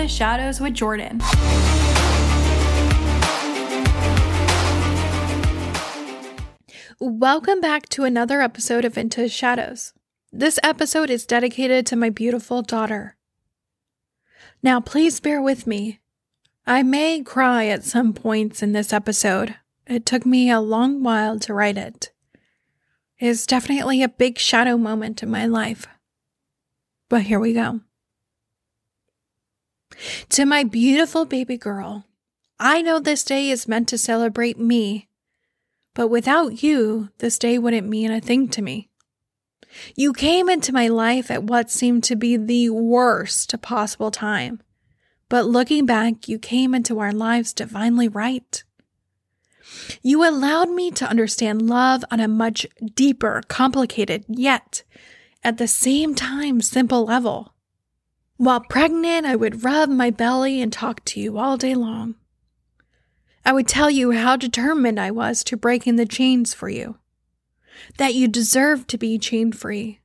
the Shadows with Jordan. Welcome back to another episode of Into Shadows. This episode is dedicated to my beautiful daughter. Now, please bear with me. I may cry at some points in this episode. It took me a long while to write it. It is definitely a big shadow moment in my life. But here we go. To my beautiful baby girl, I know this day is meant to celebrate me but without you, this day wouldn't mean a thing to me. You came into my life at what seemed to be the worst possible time. But looking back, you came into our lives divinely right. You allowed me to understand love on a much deeper, complicated, yet at the same time simple level. While pregnant, I would rub my belly and talk to you all day long. I would tell you how determined I was to breaking the chains for you, that you deserved to be chain free.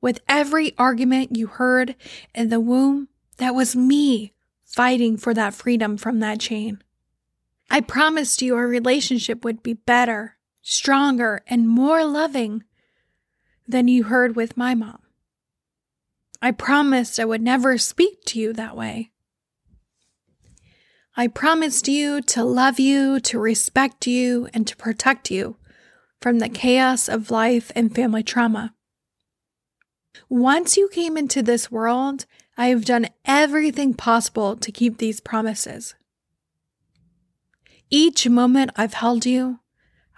With every argument you heard in the womb, that was me fighting for that freedom from that chain. I promised you our relationship would be better, stronger, and more loving than you heard with my mom. I promised I would never speak to you that way. I promised you to love you, to respect you, and to protect you from the chaos of life and family trauma. Once you came into this world, I have done everything possible to keep these promises. Each moment I've held you,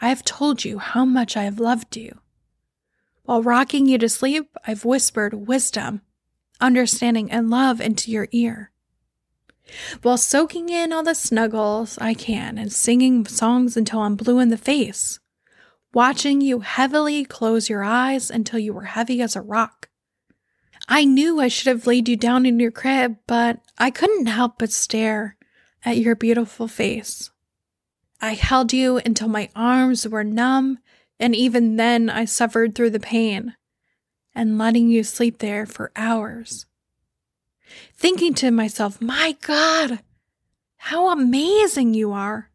I have told you how much I have loved you. While rocking you to sleep, I've whispered wisdom, understanding, and love into your ear while soaking in all the snuggles I can and singing songs until I'm blue in the face, watching you heavily close your eyes until you were heavy as a rock. I knew I should have laid you down in your crib, but I couldn't help but stare at your beautiful face. I held you until my arms were numb, and even then I suffered through the pain and letting you sleep there for hours thinking to myself, my God, how amazing you are.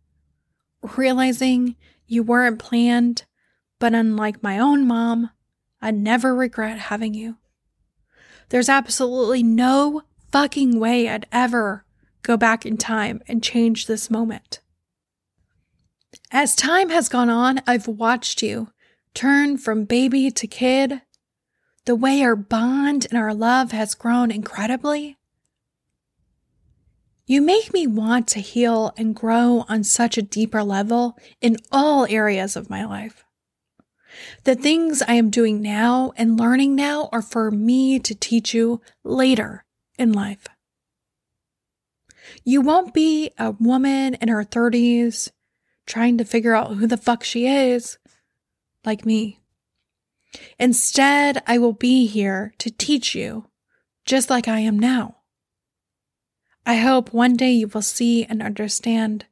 Realizing you weren't planned, but unlike my own mom, I never regret having you. There's absolutely no fucking way I'd ever go back in time and change this moment. As time has gone on, I've watched you turn from baby to kid. The way our bond and our love has grown incredibly. You make me want to heal and grow on such a deeper level in all areas of my life. The things I am doing now and learning now are for me to teach you later in life. You won't be a woman in her 30s trying to figure out who the fuck she is, like me. Instead, I will be here to teach you, just like I am now. I hope one day you will see and understand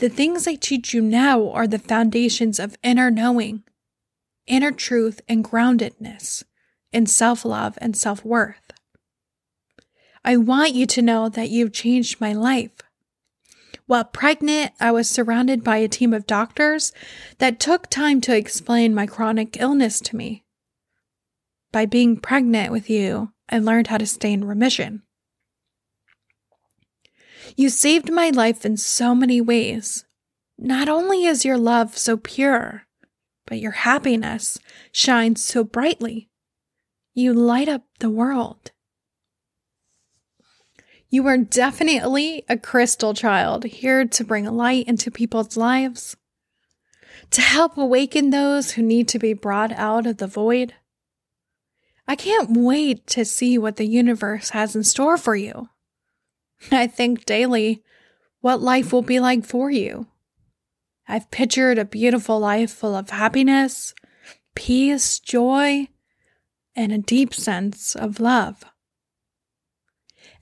the things I teach you now are the foundations of inner knowing, inner truth, and groundedness in self love and self worth. I want you to know that you've changed my life. While pregnant, I was surrounded by a team of doctors that took time to explain my chronic illness to me. By being pregnant with you, I learned how to stay in remission. You saved my life in so many ways. Not only is your love so pure, but your happiness shines so brightly. You light up the world. You are definitely a crystal child here to bring light into people's lives, to help awaken those who need to be brought out of the void. I can't wait to see what the universe has in store for you. I think daily what life will be like for you. I've pictured a beautiful life full of happiness, peace, joy, and a deep sense of love.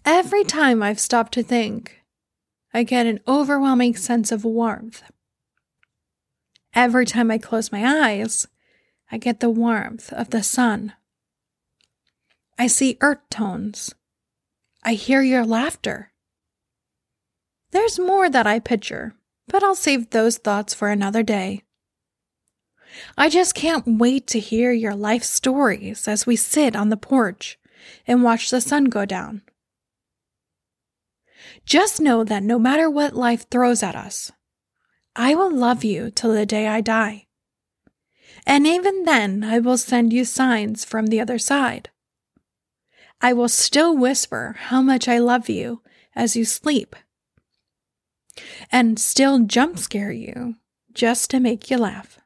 Every time I've stopped to think, I get an overwhelming sense of warmth. Every time I close my eyes, I get the warmth of the sun. I see earth tones I hear your laughter. There's more that I picture, but I'll save those thoughts for another day. I just can't wait to hear your life stories as we sit on the porch and watch the sun go down. Just know that no matter what life throws at us, I will love you till the day I die. And even then, I will send you signs from the other side. I will still whisper how much I love you as you sleep, and still jump scare you just to make you laugh.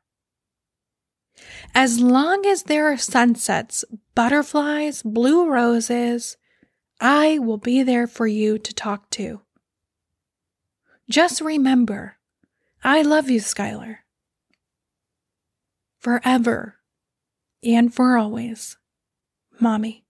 As long as there are sunsets, butterflies, blue roses, I will be there for you to talk to. Just remember, I love you, Skylar. Forever and for always, Mommy.